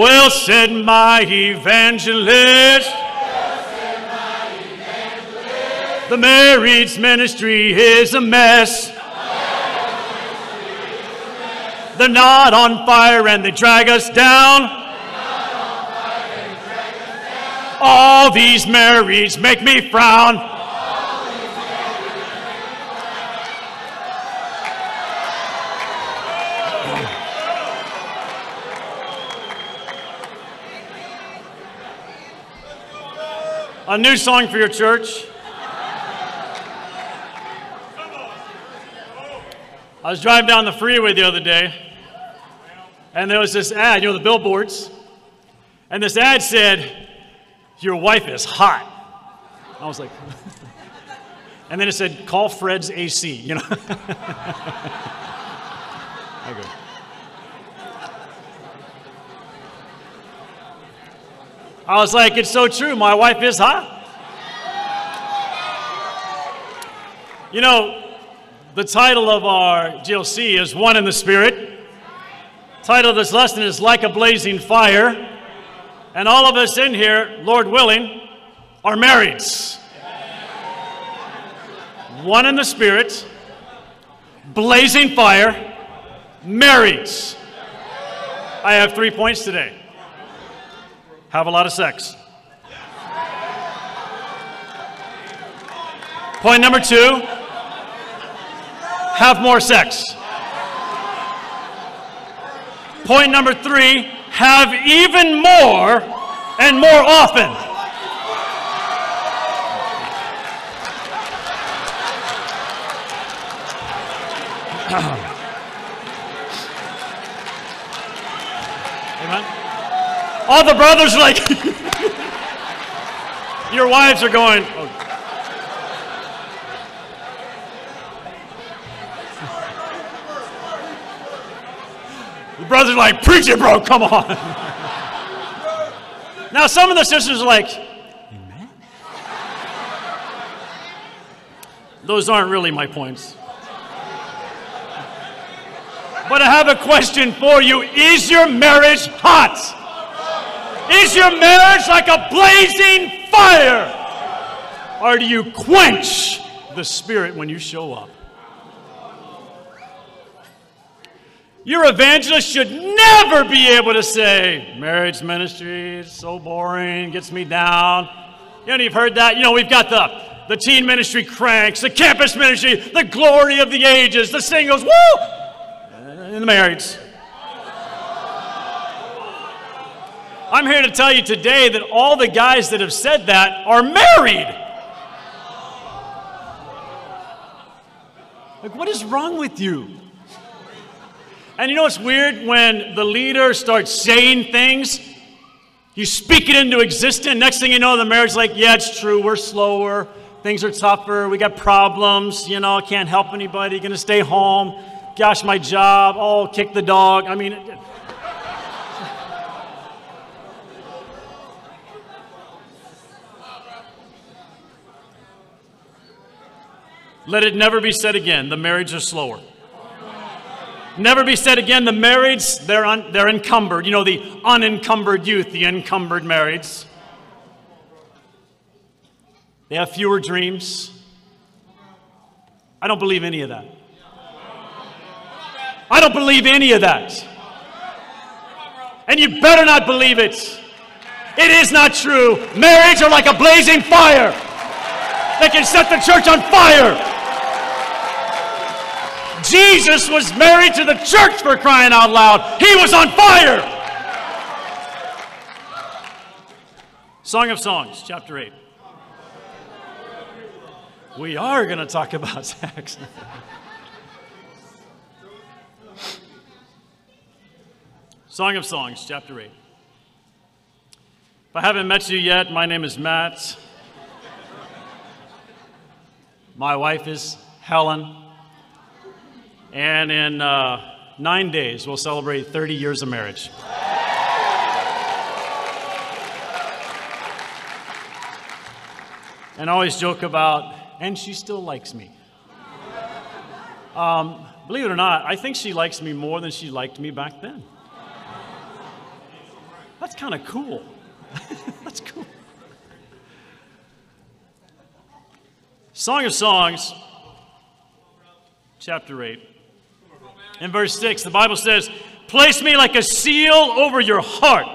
Well said, my evangelist. The marriage ministry is a mess. They're not on fire and they drag us down. All these marriages make me frown. A new song for your church. I was driving down the freeway the other day, and there was this ad, you know, the billboards, and this ad said, Your wife is hot. I was like, and then it said, Call Fred's AC, you know. okay. I was like, It's so true, my wife is hot. You know, the title of our GLC is One in the Spirit. Title of this lesson is Like a Blazing Fire. And all of us in here, Lord willing, are married. One in the Spirit, blazing fire, married. I have three points today. Have a lot of sex. Point number two have more sex. Point number three, have even more and more often. All the brothers like, your wives are going, oh, brother's like, preach it, bro, come on. now, some of the sisters are like, Amen. Those aren't really my points. But I have a question for you Is your marriage hot? Is your marriage like a blazing fire? Or do you quench the spirit when you show up? Your evangelist should never be able to say, marriage ministry is so boring, gets me down. You know, you've heard that. You know, we've got the, the teen ministry cranks, the campus ministry, the glory of the ages, the singles, woo! And the marrieds. I'm here to tell you today that all the guys that have said that are married. Like, what is wrong with you? And you know what's weird? When the leader starts saying things, you speak it into existence. Next thing you know, the marriage's like, yeah, it's true. We're slower. Things are tougher. We got problems. You know, can't help anybody. Gonna stay home. Gosh, my job. Oh, kick the dog. I mean, let it never be said again. The marriage is slower. Never be said again, the marrieds, they're, un, they're encumbered. You know, the unencumbered youth, the encumbered marrieds. They have fewer dreams. I don't believe any of that. I don't believe any of that. And you better not believe it. It is not true. Marriage are like a blazing fire. They can set the church on fire. Jesus was married to the church for crying out loud. He was on fire. Song of Songs, chapter 8. We are going to talk about sex. Song of Songs, chapter 8. If I haven't met you yet, my name is Matt. My wife is Helen. And in uh, nine days, we'll celebrate 30 years of marriage. And I always joke about, and she still likes me. Um, believe it or not, I think she likes me more than she liked me back then. That's kind of cool. That's cool. Song of Songs, chapter 8. In verse 6, the Bible says, Place me like a seal over your heart,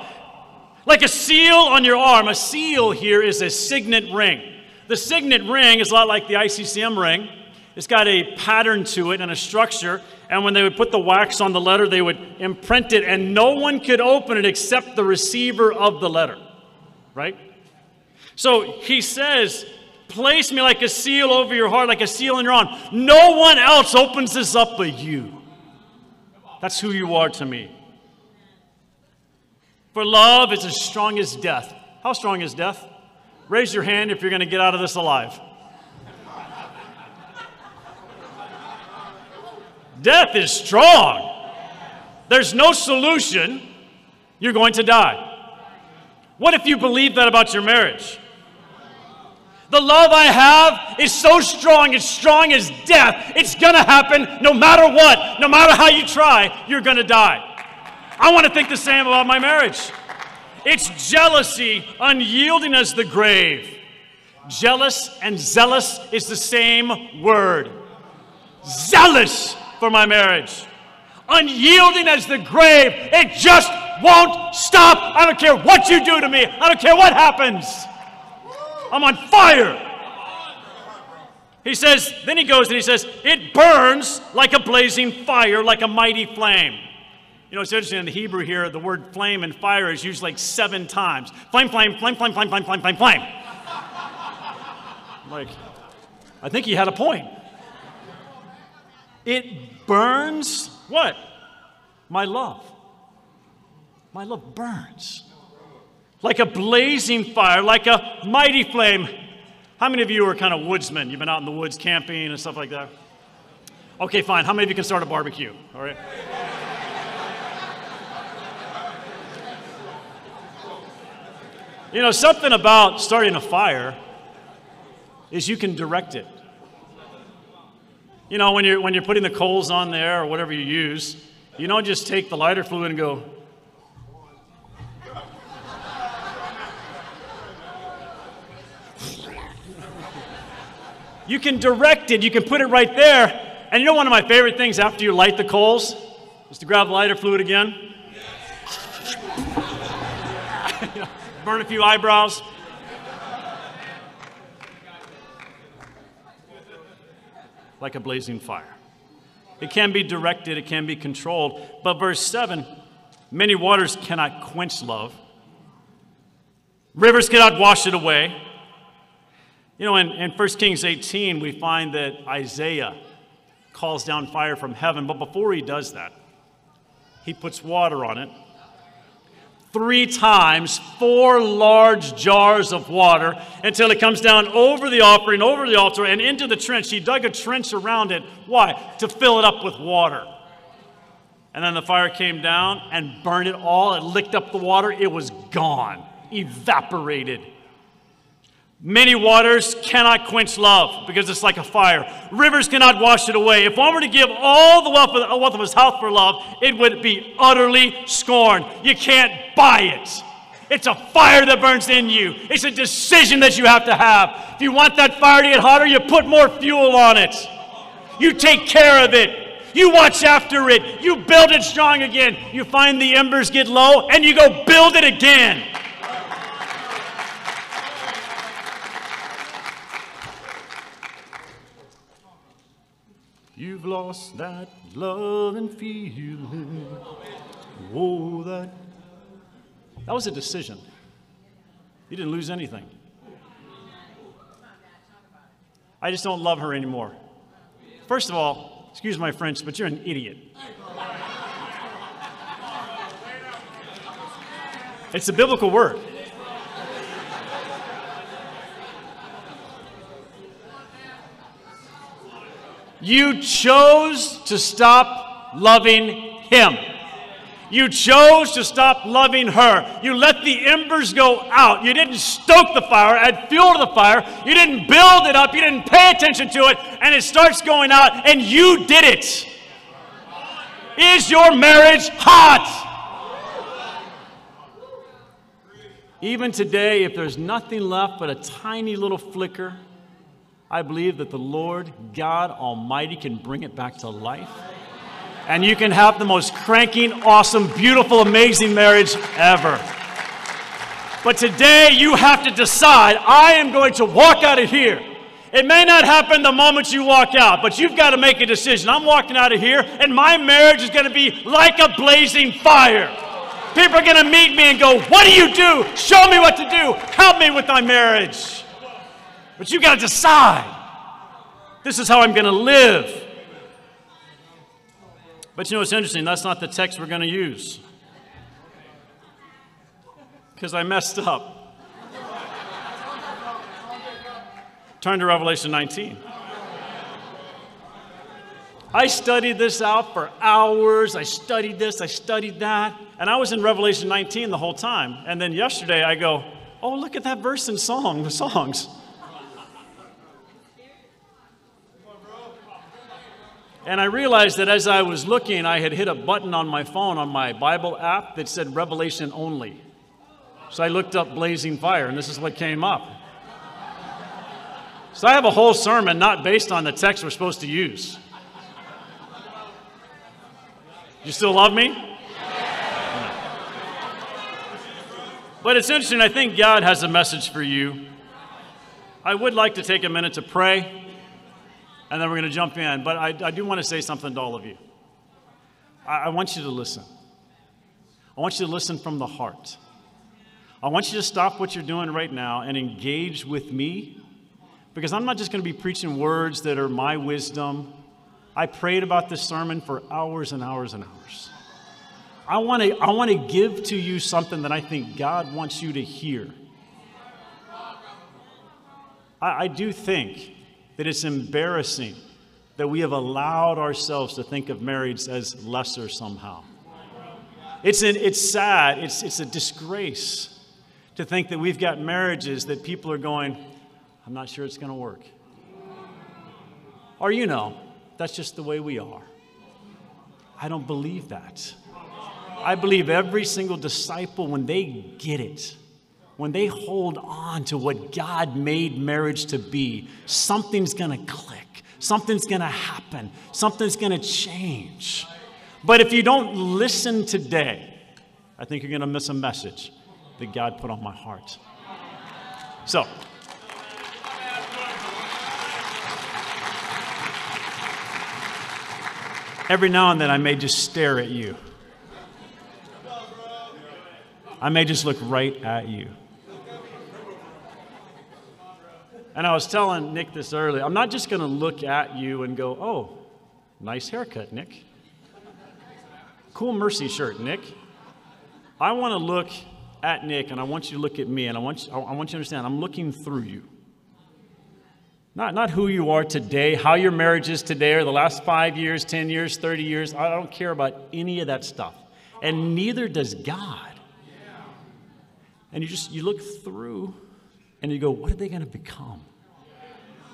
like a seal on your arm. A seal here is a signet ring. The signet ring is a lot like the ICCM ring. It's got a pattern to it and a structure. And when they would put the wax on the letter, they would imprint it, and no one could open it except the receiver of the letter. Right? So he says, Place me like a seal over your heart, like a seal in your arm. No one else opens this up but you. That's who you are to me. For love is as strong as death. How strong is death? Raise your hand if you're going to get out of this alive. Death is strong. There's no solution. You're going to die. What if you believe that about your marriage? The love I have is so strong, it's strong as death. It's gonna happen no matter what. No matter how you try, you're gonna die. I wanna think the same about my marriage. It's jealousy, unyielding as the grave. Jealous and zealous is the same word. Zealous for my marriage. Unyielding as the grave. It just won't stop. I don't care what you do to me, I don't care what happens. I'm on fire. He says, then he goes and he says, it burns like a blazing fire, like a mighty flame. You know, it's interesting in the Hebrew here, the word flame and fire is used like seven times. Flame, flame, flame, flame, flame, flame, flame, flame, flame. like, I think he had a point. It burns what? My love. My love burns like a blazing fire, like a mighty flame. How many of you are kind of woodsmen? You've been out in the woods camping and stuff like that? Okay, fine. How many of you can start a barbecue? All right. you know, something about starting a fire is you can direct it. You know, when you're, when you're putting the coals on there or whatever you use, you don't just take the lighter fluid and go, You can direct it, you can put it right there. And you know one of my favorite things after you light the coals is to grab lighter fluid again. Burn a few eyebrows. Like a blazing fire. It can be directed, it can be controlled. But verse 7 many waters cannot quench love, rivers cannot wash it away. You know, in, in 1 Kings 18, we find that Isaiah calls down fire from heaven, but before he does that, he puts water on it. Three times, four large jars of water until it comes down over the offering, over the altar, and into the trench. He dug a trench around it. Why? To fill it up with water. And then the fire came down and burned it all. It licked up the water. It was gone, evaporated. Many waters cannot quench love because it's like a fire. Rivers cannot wash it away. If one were to give all the wealth of, wealth of his house for love, it would be utterly scorned. You can't buy it. It's a fire that burns in you. It's a decision that you have to have. If you want that fire to get hotter, you put more fuel on it. You take care of it. You watch after it. You build it strong again. You find the embers get low and you go build it again. You've lost that love and feeling. Oh, that. That was a decision. You didn't lose anything. I just don't love her anymore. First of all, excuse my French, but you're an idiot. It's a biblical word. You chose to stop loving him. You chose to stop loving her. You let the embers go out. You didn't stoke the fire, add fuel to the fire. You didn't build it up. You didn't pay attention to it, and it starts going out, and you did it. Is your marriage hot? Even today, if there's nothing left but a tiny little flicker, I believe that the Lord God Almighty can bring it back to life. And you can have the most cranking, awesome, beautiful, amazing marriage ever. But today you have to decide I am going to walk out of here. It may not happen the moment you walk out, but you've got to make a decision. I'm walking out of here, and my marriage is going to be like a blazing fire. People are going to meet me and go, What do you do? Show me what to do. Help me with my marriage. But you've got to decide this is how I'm going to live. But you know what's interesting? That's not the text we're going to use because I messed up. Turn to Revelation 19. I studied this out for hours. I studied this, I studied that. And I was in Revelation 19 the whole time. And then yesterday I go, oh, look at that verse in song, the songs. And I realized that as I was looking, I had hit a button on my phone on my Bible app that said Revelation only. So I looked up blazing fire, and this is what came up. So I have a whole sermon not based on the text we're supposed to use. You still love me? But it's interesting, I think God has a message for you. I would like to take a minute to pray, and then we're going to jump in. But I, I do want to say something to all of you. I, I want you to listen. I want you to listen from the heart. I want you to stop what you're doing right now and engage with me because I'm not just going to be preaching words that are my wisdom. I prayed about this sermon for hours and hours and hours. I want to I want to give to you something that I think God wants you to hear. I, I do think that it's embarrassing that we have allowed ourselves to think of marriage as lesser somehow. It's, an, it's sad, it's, it's a disgrace to think that we've got marriages that people are going, I'm not sure it's going to work. Or, you know, that's just the way we are. I don't believe that. I believe every single disciple, when they get it, when they hold on to what God made marriage to be, something's to click, something's to happen, something's to change. But if you don't listen today, I think you're to miss a message that God put on my heart. So, every now and then I may just stare at you. I may just look right at you. And I was telling Nick this earlier. I'm not just going to look at you and go, oh, nice haircut, Nick. Cool Mercy shirt, Nick. I want to look at Nick and I want you to look at me and I want you, I want you to understand I'm looking through you. Not, not who you are today, how your marriage is today, or the last five years, 10 years, 30 years. I don't care about any of that stuff. And neither does God. And you just you look through and you go, what are they going to become?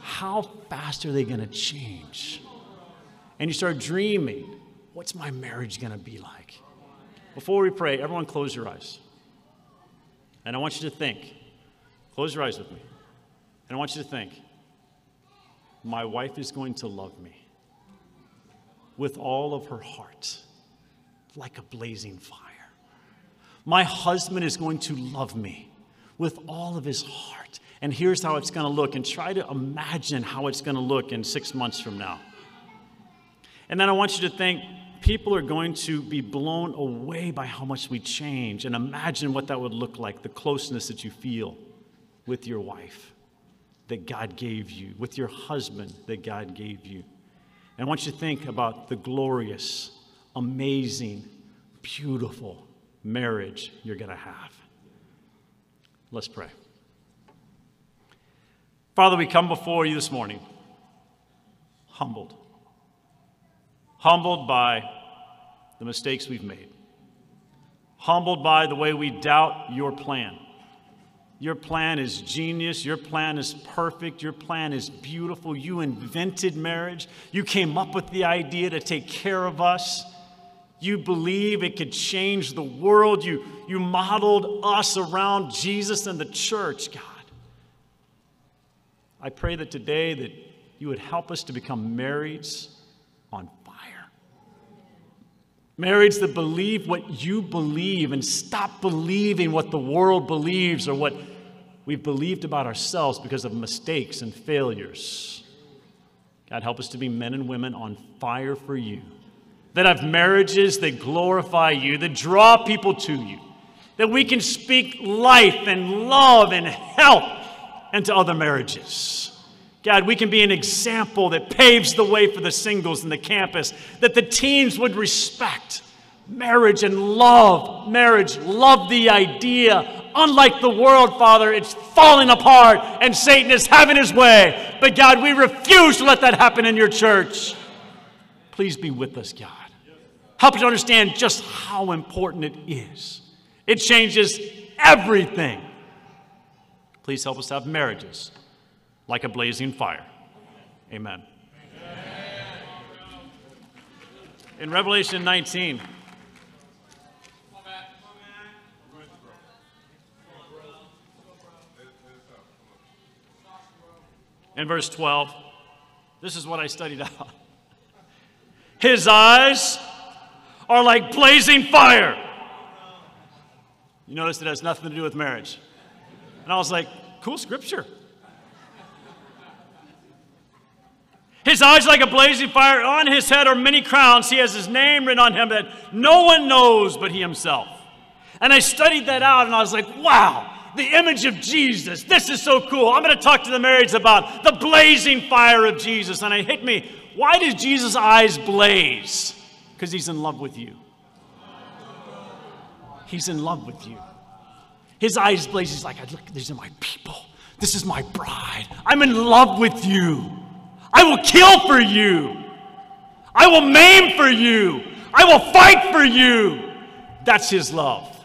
How fast are they going to change? And you start dreaming, what's my marriage going to be like? Before we pray, everyone close your eyes. And I want you to think. Close your eyes with me. And I want you to think my wife is going to love me with all of her heart, like a blazing fire. My husband is going to love me with all of his heart. And here's how it's going to look. And try to imagine how it's going to look in six months from now. And then I want you to think people are going to be blown away by how much we change. And imagine what that would look like the closeness that you feel with your wife that God gave you, with your husband that God gave you. And I want you to think about the glorious, amazing, beautiful marriage you're going to have. Let's pray. Father, we come before you this morning humbled humbled by the mistakes we've made, humbled by the way we doubt your plan. Your plan is genius. Your plan is perfect. Your plan is beautiful. You invented marriage. You came up with the idea to take care of us. You believe it could change the world. You, you modeled us around Jesus and the church, God. I pray that today that you would help us to become marrieds on fire. Marrieds that believe what you believe and stop believing what the world believes or what we've believed about ourselves because of mistakes and failures. God, help us to be men and women on fire for you, that have marriages that glorify you, that draw people to you, that we can speak life and love and help into other marriages. God, we can be an example that paves the way for the singles in the campus, that the teens would respect marriage and love marriage, love the idea. Unlike the world, Father, it's falling apart and Satan is having his way. But God, we refuse to let that happen in your church. Please be with us, God. Help us understand just how important it is. It changes everything. Please help us have marriages like a blazing fire. Amen. In Revelation 19, in verse 12, this is what I studied out. His eyes are like blazing fire. You notice it has nothing to do with marriage. And I was like, cool scripture. His eyes like a blazing fire. On his head are many crowns. He has his name written on him that no one knows but he himself. And I studied that out and I was like, wow, the image of Jesus. This is so cool. I'm going to talk to the marrieds about the blazing fire of Jesus. And it hit me. Why does Jesus' eyes blaze? Because he's in love with you. He's in love with you. His eyes blaze. He's like, look, these are my people. This is my bride. I'm in love with you. I will kill for you. I will maim for you. I will fight for you. That's his love.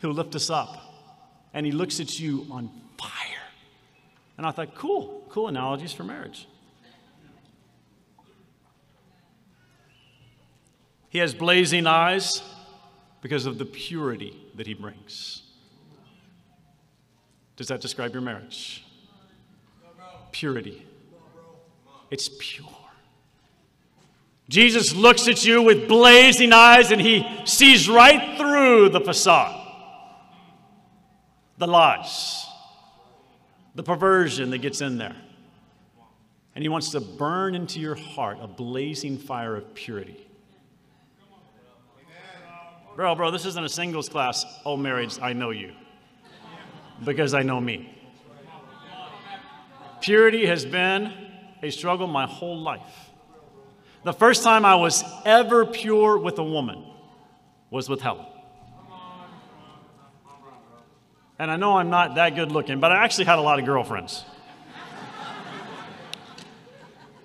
He'll lift us up. And he looks at you on fire. And I thought, cool, cool analogies for marriage. He has blazing eyes because of the purity that he brings. Does that describe your marriage? Purity. It's pure. Jesus looks at you with blazing eyes and he sees right through the facade, the lies, the perversion that gets in there. And he wants to burn into your heart a blazing fire of purity. Bro, bro, this isn't a singles class. Oh, marriage, I know you. Because I know me. Purity has been a struggle my whole life. The first time I was ever pure with a woman was with Helen. And I know I'm not that good looking, but I actually had a lot of girlfriends.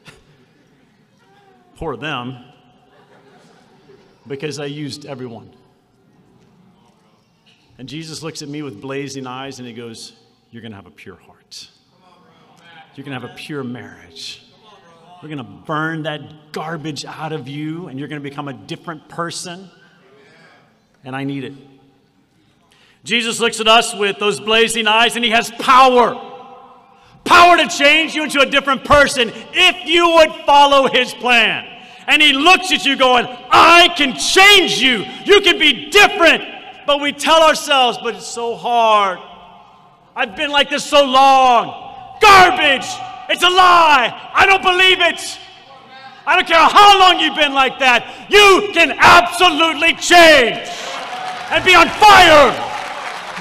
Poor them, because I used everyone. And Jesus looks at me with blazing eyes and he goes, You're going to have a pure heart. You're going to have a pure marriage. We're going to burn that garbage out of you, and you're going to become a different person. And I need it. Jesus looks at us with those blazing eyes, and he has power power to change you into a different person if you would follow his plan. And he looks at you going, I can change you. You can be different. But we tell ourselves, but it's so hard. I've been like this so long. Garbage! It's a lie! I don't believe it! I don't care how long you've been like that, you can absolutely change and be on fire!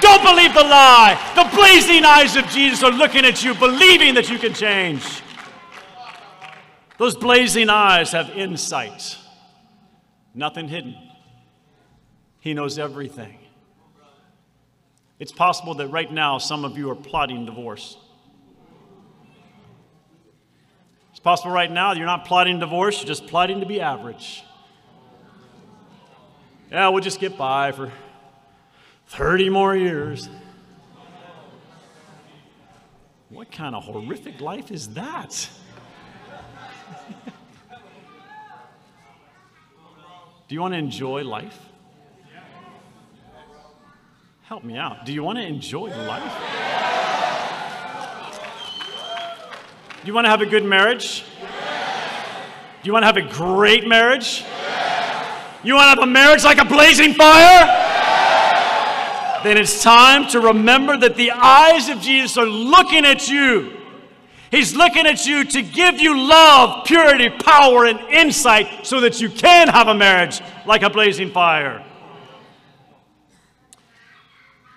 Don't believe the lie. The blazing eyes of Jesus are looking at you, believing that you can change. Those blazing eyes have insight, nothing hidden. He knows everything. It's possible that right now some of you are plotting divorce. It's possible right now you're not plotting divorce, you're just plotting to be average. Yeah, we'll just get by for 30 more years. What kind of horrific life is that? Do you want to enjoy life? Help me out. Do you want to enjoy life? Do you want to have a good marriage? Do you want to have a great marriage? You want to have a marriage like a blazing fire? Then it's time to remember that the eyes of Jesus are looking at you. He's looking at you to give you love, purity, power, and insight so that you can have a marriage like a blazing fire.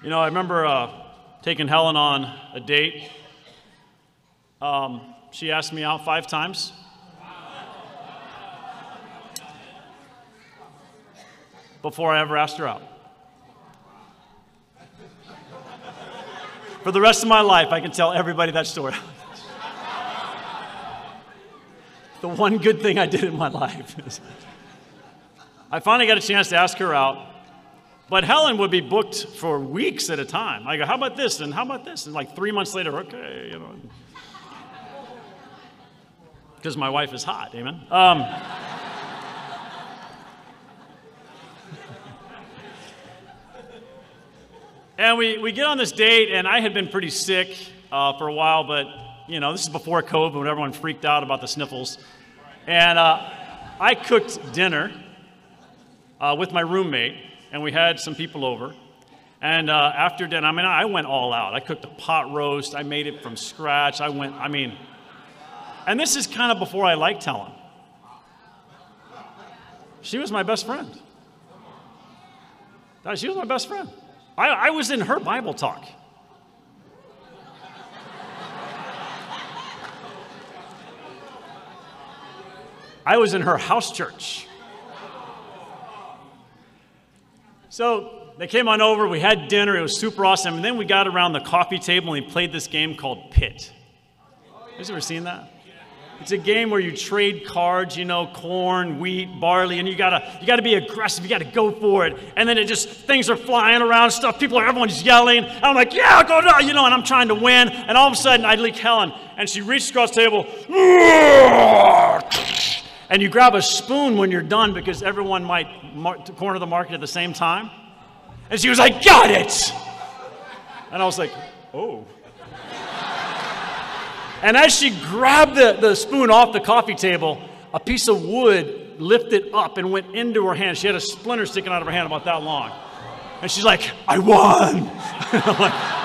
You know, I remember uh, taking Helen on a date. Um, she asked me out five times. Before I ever asked her out. For the rest of my life, I can tell everybody that story. the one good thing I did in my life. I finally got a chance to ask her out. But Helen would be booked for weeks at a time. I go, how about this? And how about this? And like three months later, okay, you know. Because my wife is hot, amen? Um, and we, we get on this date, and I had been pretty sick uh, for a while, but, you know, this is before COVID when everyone freaked out about the sniffles. And uh, I cooked dinner uh, with my roommate and we had some people over. And uh, after dinner, I mean, I went all out. I cooked a pot roast. I made it from scratch. I went, I mean, and this is kind of before I liked Helen. She was my best friend. She was my best friend. I, I was in her Bible talk. I was in her house church. So they came on over, we had dinner, it was super awesome, and then we got around the coffee table and we played this game called Pit. You ever seen that? It's a game where you trade cards, you know, corn, wheat, barley, and you gotta you gotta be aggressive. You gotta go for it. And then it just things are flying around, stuff. People are everyone's yelling. And I'm like, yeah, go down, you know, and I'm trying to win. And all of a sudden, I leak Helen, and she reaches across the table, and you grab a spoon when you're done because everyone might mar- corner the market at the same time. And she was like, Got it! And I was like, Oh. And as she grabbed the, the spoon off the coffee table, a piece of wood lifted up and went into her hand. She had a splinter sticking out of her hand about that long. And she's like, I won! Like,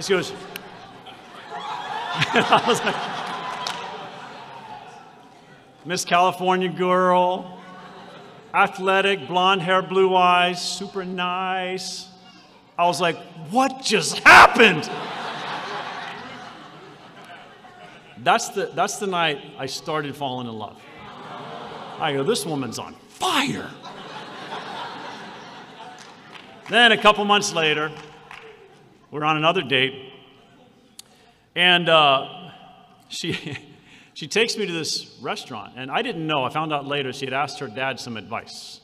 She goes, Was like, Miss California girl, athletic, blonde hair, blue eyes, super nice. I was like, what just happened? that's, the, that's the night I started falling in love. I go, this woman's on fire. then a couple months later, we're on another date. And uh, she, she takes me to this restaurant, and I didn't know. I found out later she had asked her dad some advice.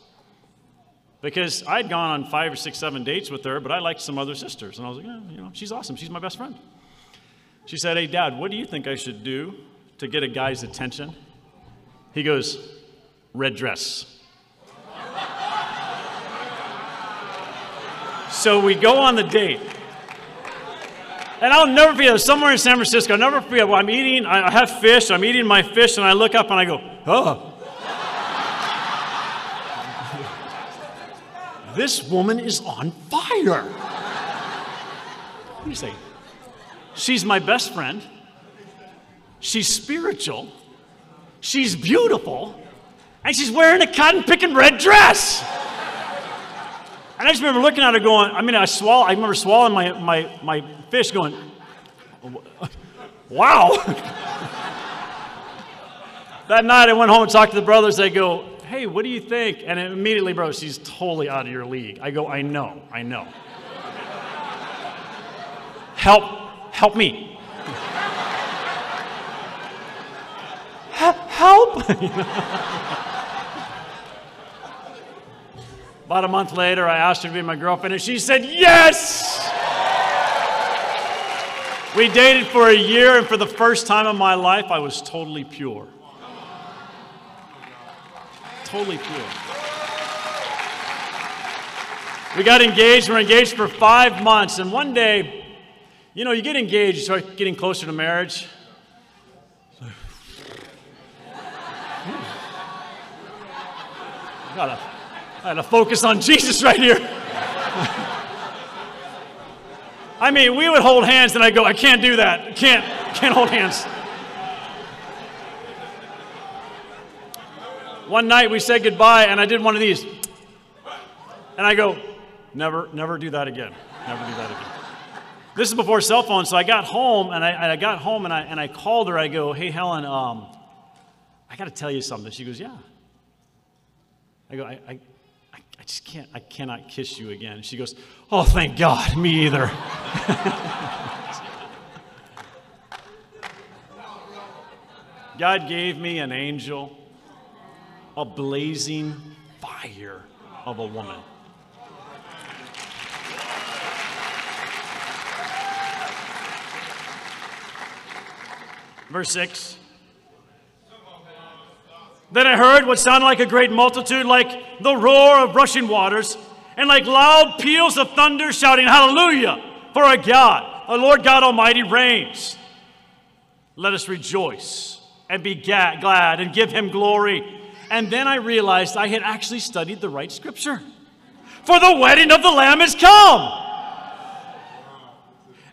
Because I'd gone on five or six, seven dates with her, but I liked some other sisters. And I was like, yeah, you know, she's awesome. She's my best friend. She said, Hey, Dad, what do you think I should do to get a guy's attention? He goes, Red dress. so we go on the date. And I'll never forget, somewhere in San Francisco, I'll never forget, well, I'm eating, I have fish, I'm eating my fish, and I look up and I go, oh. this woman is on fire. What do you say? She's my best friend. She's spiritual. She's beautiful. And she's wearing a cotton picking red dress. And I just remember looking at her going, I mean, I swallow, I remember swallowing my, my, my fish going, wow. that night I went home and talked to the brothers. They go, hey, what do you think? And immediately, bro, she's totally out of your league. I go, I know, I know. help, help me. help. About a month later, I asked her to be my girlfriend, and she said, Yes! We dated for a year, and for the first time in my life, I was totally pure. Totally pure. We got engaged. We're engaged for five months, and one day, you know, you get engaged, you start getting closer to marriage. Gotta, I had to focus on Jesus right here. I mean, we would hold hands, and I go, I can't do that. Can't, can't hold hands. One night we said goodbye, and I did one of these. And I go, never, never do that again. Never do that again. This is before cell phones, so I got home, and I, I got home, and I, and I called her. I go, hey, Helen, um, I got to tell you something. She goes, yeah. I go, I, I, I just can't, I cannot kiss you again. She goes, oh, thank God, me either. God gave me an angel, a blazing fire of a woman. Verse 6. Then I heard what sounded like a great multitude, like the roar of rushing waters, and like loud peals of thunder shouting, Hallelujah! For our God, our Lord God Almighty reigns. Let us rejoice and be ga- glad and give him glory. And then I realized I had actually studied the right scripture. For the wedding of the Lamb is come,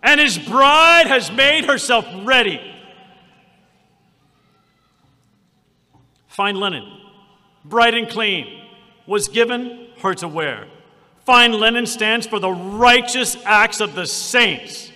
and his bride has made herself ready. Fine linen, bright and clean, was given her to wear. Fine linen stands for the righteous acts of the saints.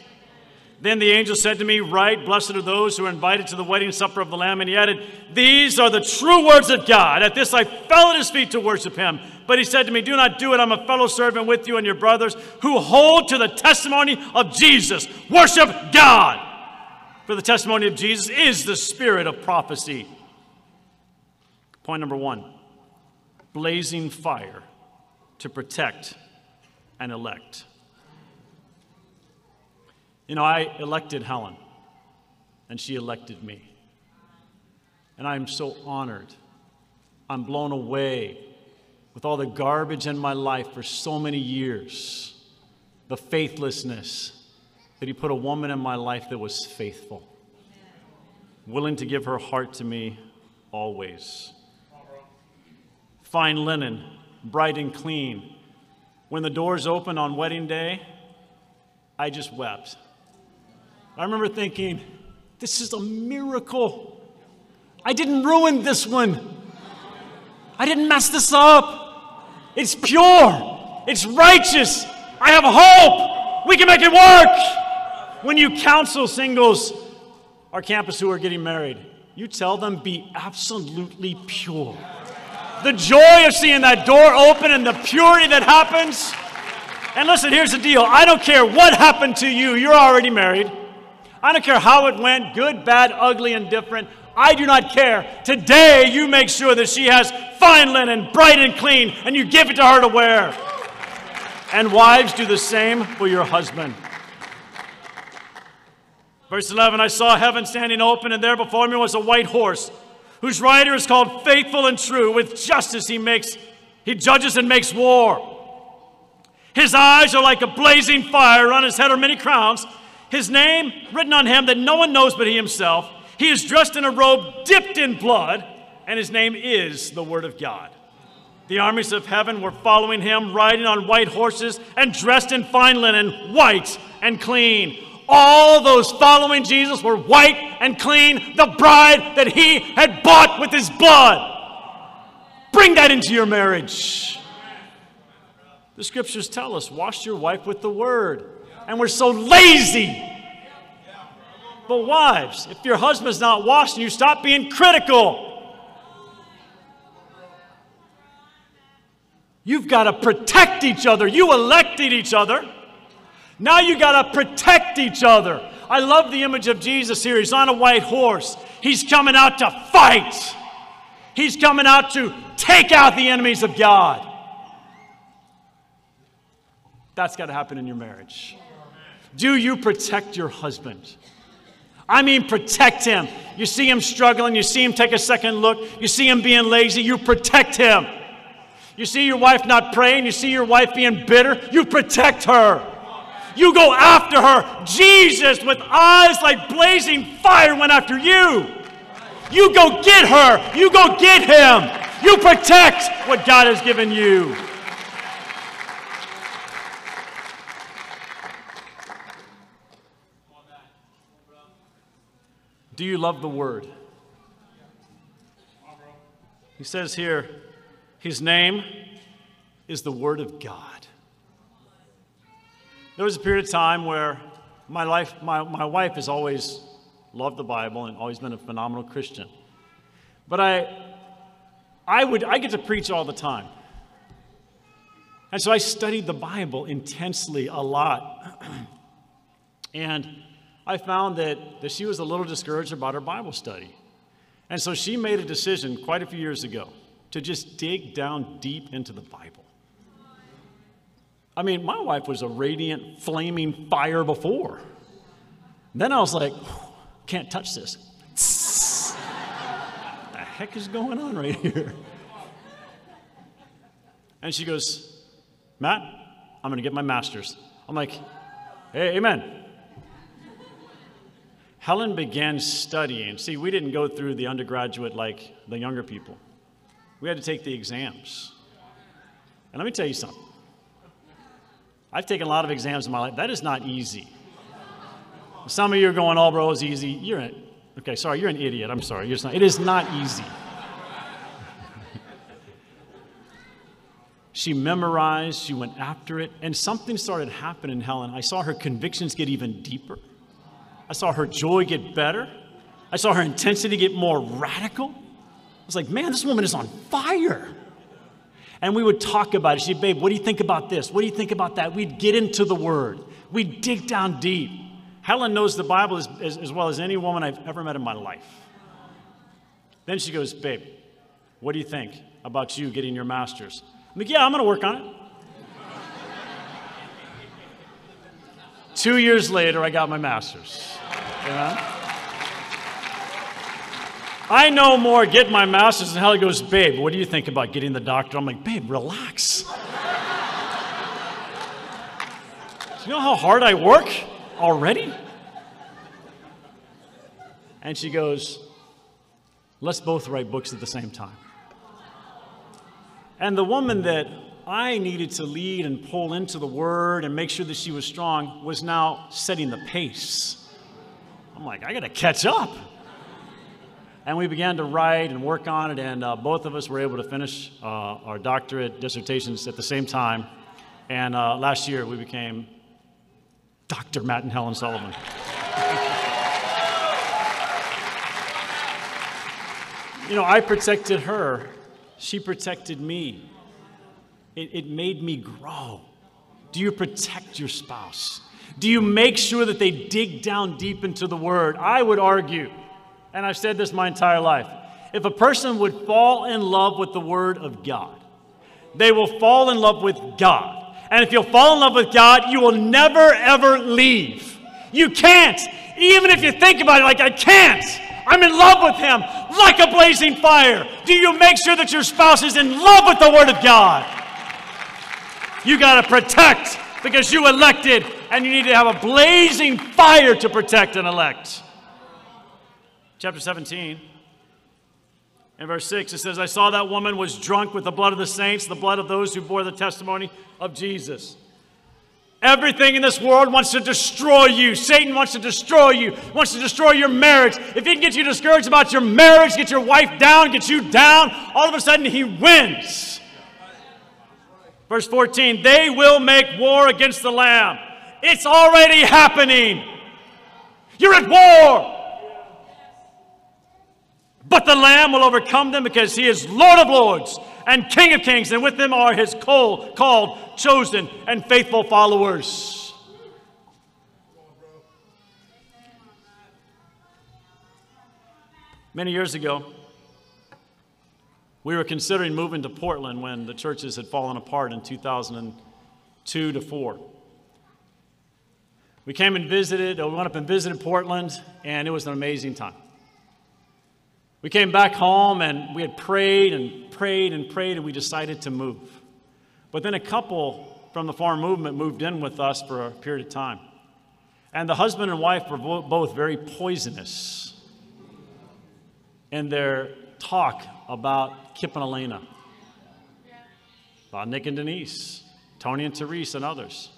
Then the angel said to me, Right, blessed are those who are invited to the wedding supper of the Lamb. And he added, These are the true words of God. At this I fell at his feet to worship him. But he said to me, Do not do it. I'm a fellow servant with you and your brothers who hold to the testimony of Jesus. Worship God. For the testimony of Jesus is the spirit of prophecy. Point number one blazing fire to protect and elect. You know, I elected Helen, and she elected me. And I'm so honored. I'm blown away with all the garbage in my life for so many years, the faithlessness, that He put a woman in my life that was faithful, willing to give her heart to me always fine linen, bright and clean. When the doors opened on wedding day, I just wept. I remember thinking, this is a miracle. I didn't ruin this one. I didn't mess this up. It's pure. It's righteous. I have hope. We can make it work. When you counsel singles, our campus who are getting married, you tell them be absolutely pure the joy of seeing that door open and the purity that happens. And listen, here's the deal I don't care what happened to you, you're already married. I don't care how it went good, bad, ugly, indifferent. I do not care. Today, you make sure that she has fine linen, bright and clean, and you give it to her to wear. And wives, do the same for your husband. Verse 11 I saw heaven standing open, and there before me was a white horse whose rider is called faithful and true. With justice he makes, he judges and makes war. His eyes are like a blazing fire, on his head are many crowns. His name written on him that no one knows but he himself. He is dressed in a robe dipped in blood, and his name is the Word of God. The armies of heaven were following him, riding on white horses and dressed in fine linen, white and clean. All those following Jesus were white and clean, the bride that he had bought with his blood. Bring that into your marriage. The scriptures tell us wash your wife with the word. And we're so lazy. But, wives, if your husband's not washing you, stop being critical. You've got to protect each other. You elected each other. Now you got to protect each other. I love the image of Jesus here. He's on a white horse. He's coming out to fight. He's coming out to take out the enemies of God. That's got to happen in your marriage. Do you protect your husband? I mean, protect him. You see him struggling, you see him take a second look, you see him being lazy, you protect him. You see your wife not praying, you see your wife being bitter, you protect her. You go after her. Jesus, with eyes like blazing fire, went after you. You go get her. You go get him. You protect what God has given you. Do you love the Word? He says here, His name is the Word of God. There was a period of time where my, life, my, my wife has always loved the Bible and always been a phenomenal Christian. But I, I, would, I get to preach all the time. And so I studied the Bible intensely a lot. and I found that, that she was a little discouraged about her Bible study. And so she made a decision quite a few years ago to just dig down deep into the Bible. I mean, my wife was a radiant, flaming fire before. Then I was like, can't touch this. the heck is going on right here? And she goes, Matt, I'm going to get my master's. I'm like, hey, amen. Helen began studying. See, we didn't go through the undergraduate like the younger people, we had to take the exams. And let me tell you something I've taken a lot of exams in my life. That is not easy. Some of you are going, oh, bro, it's easy. You're an, okay, sorry, you're an idiot. I'm sorry. Not, it is not easy. she memorized, she went after it, and something started happening, Helen. I saw her convictions get even deeper. I saw her joy get better. I saw her intensity get more radical. I was like, man, this woman is on fire. And we would talk about it. She'd, babe, what do you think about this? What do you think about that? We'd get into the word. We'd dig down deep. Helen knows the Bible as, as, as well as any woman I've ever met in my life. Then she goes, babe, what do you think about you getting your master's? I'm like, yeah, I'm going to work on it. Two years later, I got my master's. Know? I know more get my master's and Holly goes, babe, what do you think about getting the doctor? I'm like, babe, relax. you know how hard I work already? And she goes, let's both write books at the same time. And the woman that I needed to lead and pull into the word and make sure that she was strong was now setting the pace. I'm like, I got to catch up. And we began to write and work on it, and uh, both of us were able to finish uh, our doctorate dissertations at the same time. And uh, last year, we became Dr. Matt and Helen Sullivan. you know, I protected her, she protected me. It, it made me grow. Do you protect your spouse? Do you make sure that they dig down deep into the Word? I would argue, and I've said this my entire life, if a person would fall in love with the Word of God, they will fall in love with God. And if you'll fall in love with God, you will never, ever leave. You can't. Even if you think about it, like, I can't. I'm in love with Him like a blazing fire. Do you make sure that your spouse is in love with the Word of God? You got to protect because you elected and you need to have a blazing fire to protect and elect. Chapter 17. In verse 6, it says, I saw that woman was drunk with the blood of the saints, the blood of those who bore the testimony of Jesus. Everything in this world wants to destroy you. Satan wants to destroy you, wants to destroy your marriage. If he can get you discouraged about your marriage, get your wife down, get you down, all of a sudden he wins. Verse 14, they will make war against the Lamb. It's already happening. You're at war. But the Lamb will overcome them because he is Lord of Lords and King of Kings, and with them are his called, called chosen, and faithful followers. Many years ago, we were considering moving to Portland when the churches had fallen apart in 2002 to 4. We came and visited, we went up and visited Portland, and it was an amazing time. We came back home and we had prayed and prayed and prayed, and we decided to move. But then a couple from the farm movement moved in with us for a period of time. And the husband and wife were both very poisonous in their talk about Kip and Elena, about Nick and Denise, Tony and Therese, and others.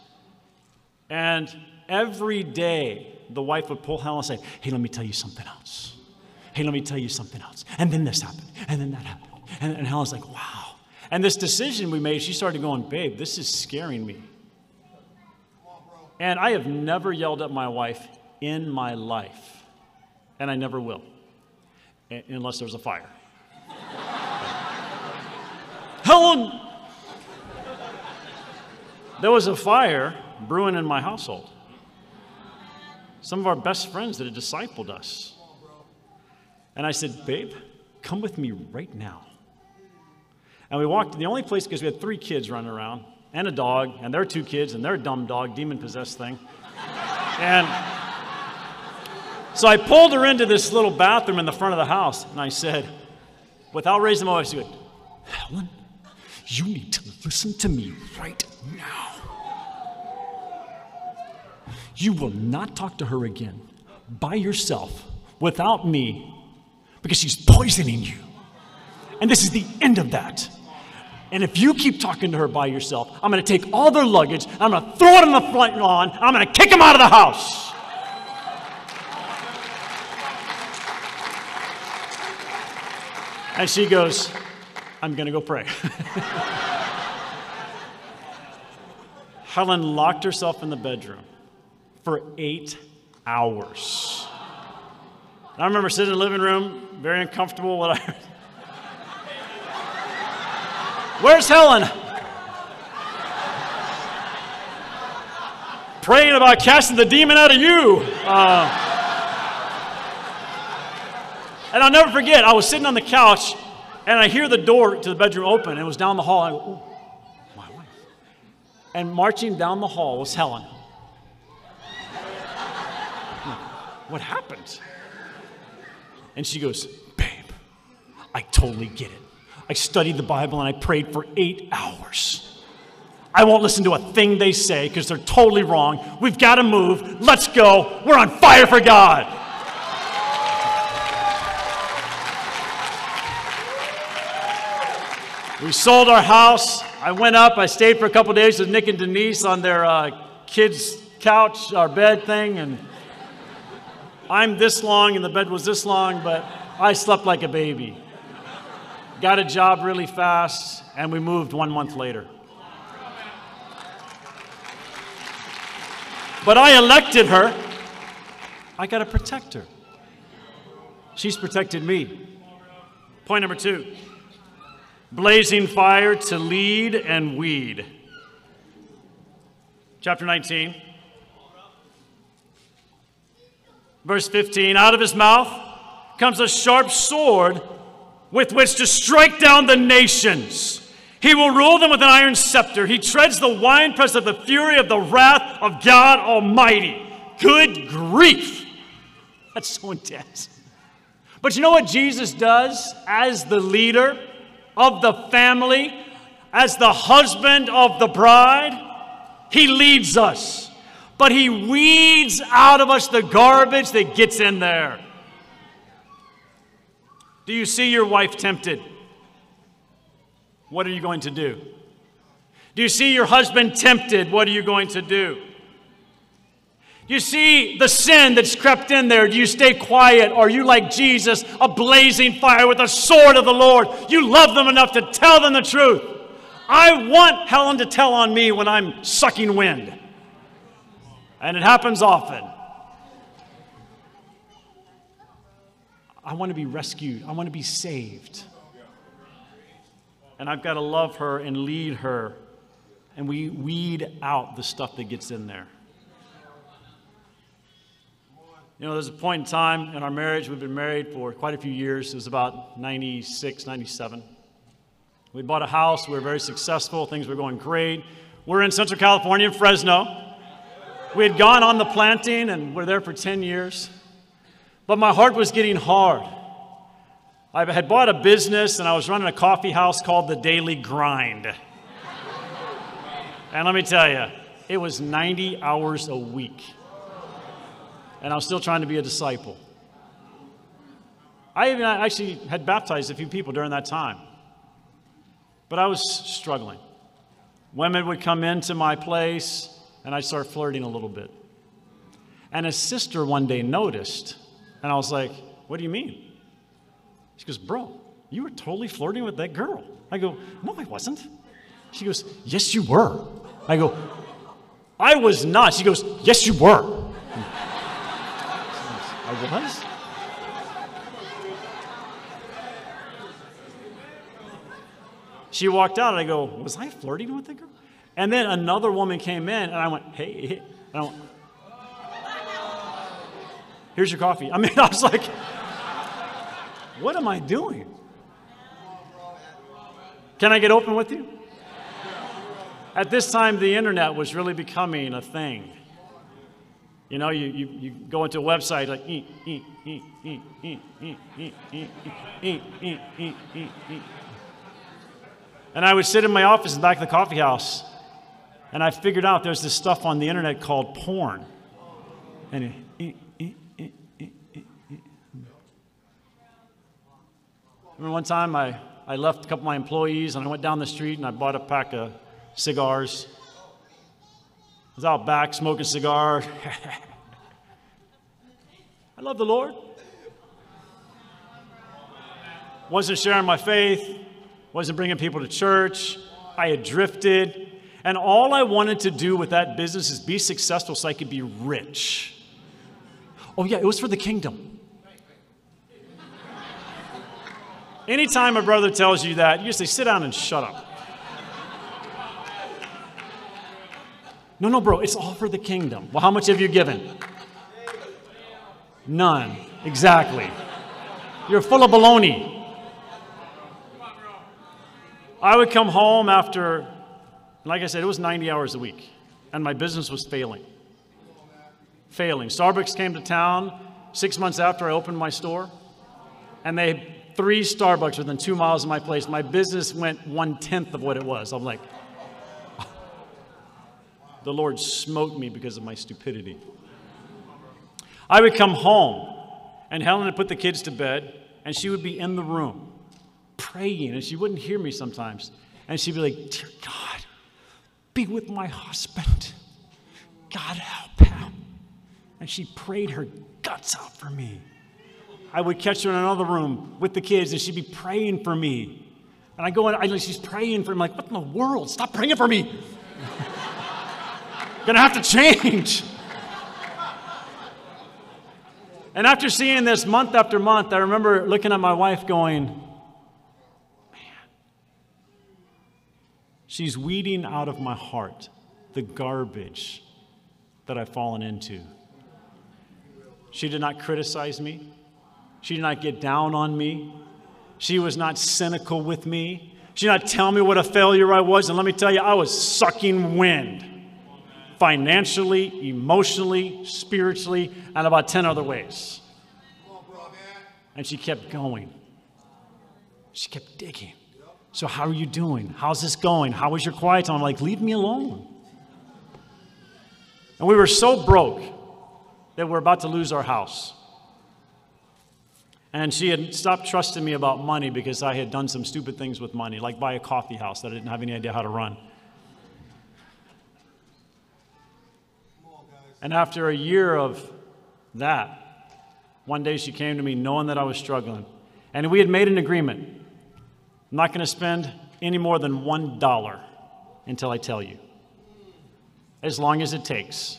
And every day, the wife would pull Helen and say, Hey, let me tell you something else. Hey, let me tell you something else. And then this happened, and then that happened. And, and Helen's like, Wow. And this decision we made, she started going, Babe, this is scaring me. And I have never yelled at my wife in my life, and I never will, unless there's a fire. Helen! There was a fire brewing in my household. Some of our best friends that had discipled us. And I said, Babe, come with me right now. And we walked to the only place because we had three kids running around and a dog, and their two kids, and their dumb dog, demon possessed thing. and so I pulled her into this little bathroom in the front of the house, and I said, without raising my voice, Helen, you need to listen to me right now. You will not talk to her again by yourself without me because she's poisoning you. And this is the end of that. And if you keep talking to her by yourself, I'm going to take all their luggage, I'm going to throw it on the front lawn, I'm going to kick them out of the house. And she goes, I'm going to go pray. Helen locked herself in the bedroom for eight hours. I remember sitting in the living room, very uncomfortable. What I Where's Helen? Praying about casting the demon out of you. Uh, and I'll never forget, I was sitting on the couch and I hear the door to the bedroom open. And it was down the hall. I go, my wife. And marching down the hall was Helen. What happened? And she goes, Babe, I totally get it. I studied the Bible and I prayed for eight hours. I won't listen to a thing they say because they're totally wrong. We've got to move. Let's go. We're on fire for God. We sold our house. I went up. I stayed for a couple days with Nick and Denise on their uh, kids' couch, our bed thing, and I'm this long and the bed was this long, but I slept like a baby got a job really fast, and we moved one month later. But I elected her. I got to protect her. She's protected me. Point number two blazing fire to lead and weed. Chapter 19, verse 15 Out of his mouth comes a sharp sword with which to strike down the nations. He will rule them with an iron scepter. He treads the winepress of the fury of the wrath of God Almighty. Good grief. That's so intense. But you know what Jesus does as the leader of the family, as the husband of the bride? He leads us, but he weeds out of us the garbage that gets in there. Do you see your wife tempted? What are you going to do? Do you see your husband tempted? What are you going to do? Do you see the sin that's crept in there? Do you stay quiet? Are you like Jesus, a blazing fire with a sword of the Lord? You love them enough to tell them the truth. I want Helen to tell on me when I'm sucking wind. And it happens often. I want to be rescued. I want to be saved. And I've got to love her and lead her. And we weed out the stuff that gets in there. You know, there's a point in time in our marriage, we've been married for quite a few years. It was about 96, 97. We bought a house, we were very successful, things were going great. We're in Central California, in Fresno. We had gone on the planting and we're there for 10 years. But my heart was getting hard. I had bought a business and I was running a coffee house called The Daily Grind. and let me tell you, it was 90 hours a week. And I was still trying to be a disciple. I even actually had baptized a few people during that time. But I was struggling. Women would come into my place and I'd start flirting a little bit. And his sister one day noticed, and I was like, What do you mean? She goes, Bro, you were totally flirting with that girl. I go, No, I wasn't. She goes, Yes, you were. I go, I was not. She goes, Yes, you were. I was. She walked out, and I go, Was I flirting with the girl? And then another woman came in, and I went, hey. I went, here's your coffee. I mean, I was like, what am I doing? Can I get open with you? At this time, the internet was really becoming a thing. You know, you, you, you go into a website like, and I would sit in my office in the back of the coffee house and I figured out there's this stuff on the internet called porn. And ee. remember one time I, I left a couple of my employees and I went down the street and I bought a pack of cigars. I was out back smoking cigar. I love the Lord. Wasn't sharing my faith, wasn't bringing people to church. I had drifted. And all I wanted to do with that business is be successful so I could be rich. Oh, yeah, it was for the kingdom. Anytime a brother tells you that, you just say, sit down and shut up. No, no, bro, it's all for the kingdom. Well, how much have you given? None. Exactly. You're full of baloney. I would come home after, like I said, it was 90 hours a week, and my business was failing. Failing. Starbucks came to town six months after I opened my store, and they had three Starbucks within two miles of my place. My business went one tenth of what it was. I'm like, the Lord smote me because of my stupidity. I would come home, and Helen would put the kids to bed, and she would be in the room praying, and she wouldn't hear me sometimes. And she'd be like, Dear God, be with my husband. God help him. And she prayed her guts out for me. I would catch her in another room with the kids, and she'd be praying for me. And I go in, I, she's praying for me. I'm like, what in the world? Stop praying for me. Gonna have to change. And after seeing this month after month, I remember looking at my wife going, she's weeding out of my heart the garbage that I've fallen into. She did not criticize me. She did not get down on me. She was not cynical with me. She did not tell me what a failure I was. And let me tell you, I was sucking wind financially, emotionally, spiritually, and about 10 other ways. And she kept going. She kept digging. So, how are you doing? How's this going? How was your quiet time? I'm like, leave me alone. And we were so broke that we're about to lose our house. And she had stopped trusting me about money because I had done some stupid things with money, like buy a coffee house that I didn't have any idea how to run. And after a year of that, one day she came to me knowing that I was struggling. And we had made an agreement. I'm not going to spend any more than one dollar until I tell you, as long as it takes.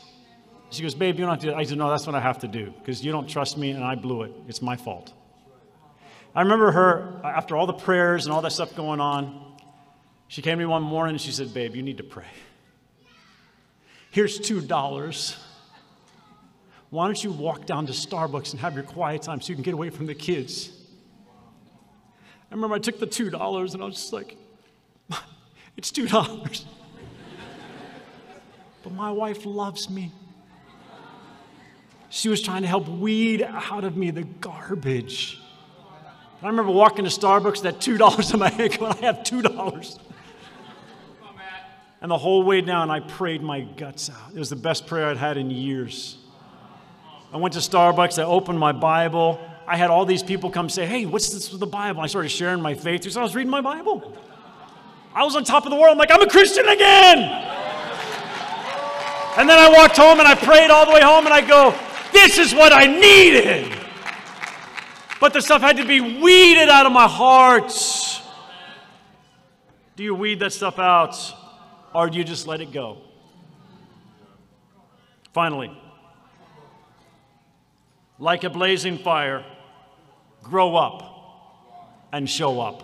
She goes, Babe, you don't have to. I said, No, that's what I have to do because you don't trust me and I blew it. It's my fault. I remember her, after all the prayers and all that stuff going on, she came to me one morning and she said, Babe, you need to pray. Here's $2. Why don't you walk down to Starbucks and have your quiet time so you can get away from the kids? I remember I took the $2 and I was just like, it's $2. but my wife loves me She was trying to help weed out of me the garbage. I remember walking to Starbucks, that $2 in my hand, when I have $2. And the whole way down, I prayed my guts out. It was the best prayer I'd had in years. I went to Starbucks, I opened my Bible. I had all these people come say, Hey, what's this with the Bible? I started sharing my faith. So I was reading my Bible. I was on top of the world. I'm like, I'm a Christian again. And then I walked home and I prayed all the way home and I go, This is what I needed. But the stuff had to be weeded out of my heart. Do you weed that stuff out or do you just let it go? Finally, like a blazing fire, grow up and show up.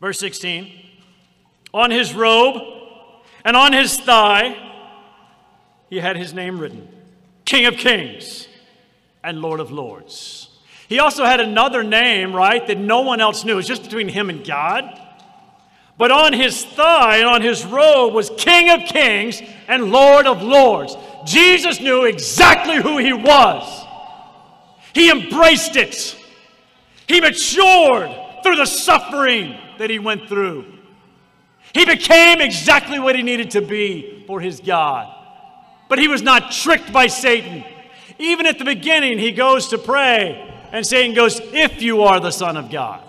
Verse 16 On his robe and on his thigh, he had his name written King of Kings and Lord of Lords. He also had another name, right, that no one else knew. It was just between him and God. But on his thigh and on his robe was King of Kings and Lord of Lords. Jesus knew exactly who he was. He embraced it. He matured through the suffering that he went through. He became exactly what he needed to be for his God. But he was not tricked by Satan. Even at the beginning, he goes to pray, and Satan goes, If you are the Son of God,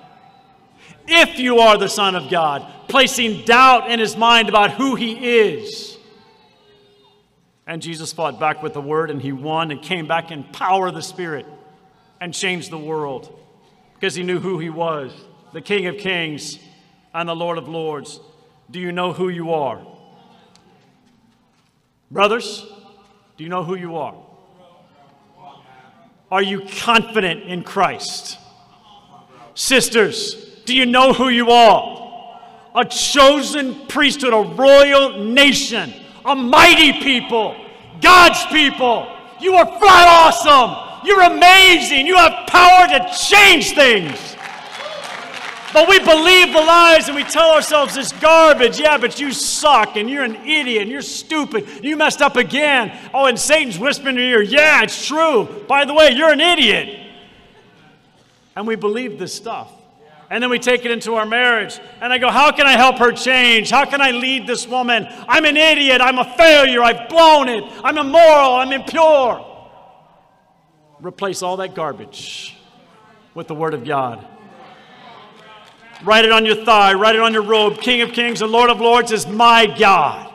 if you are the Son of God, placing doubt in his mind about who he is. And Jesus fought back with the word, and he won and came back in power of the Spirit and changed the world because he knew who he was the King of Kings and the Lord of Lords. Do you know who you are? Brothers, do you know who you are? Are you confident in Christ? Sisters, do you know who you are? A chosen priesthood, a royal nation, a mighty people, God's people. You are flat awesome. You're amazing. You have power to change things. But we believe the lies and we tell ourselves this garbage. Yeah, but you suck and you're an idiot and you're stupid. You messed up again. Oh, and Satan's whispering in your ear, yeah, it's true. By the way, you're an idiot. And we believe this stuff. And then we take it into our marriage. And I go, How can I help her change? How can I lead this woman? I'm an idiot. I'm a failure. I've blown it. I'm immoral. I'm impure. Replace all that garbage with the Word of God. Write it on your thigh, write it on your robe. King of Kings and Lord of Lords is my God.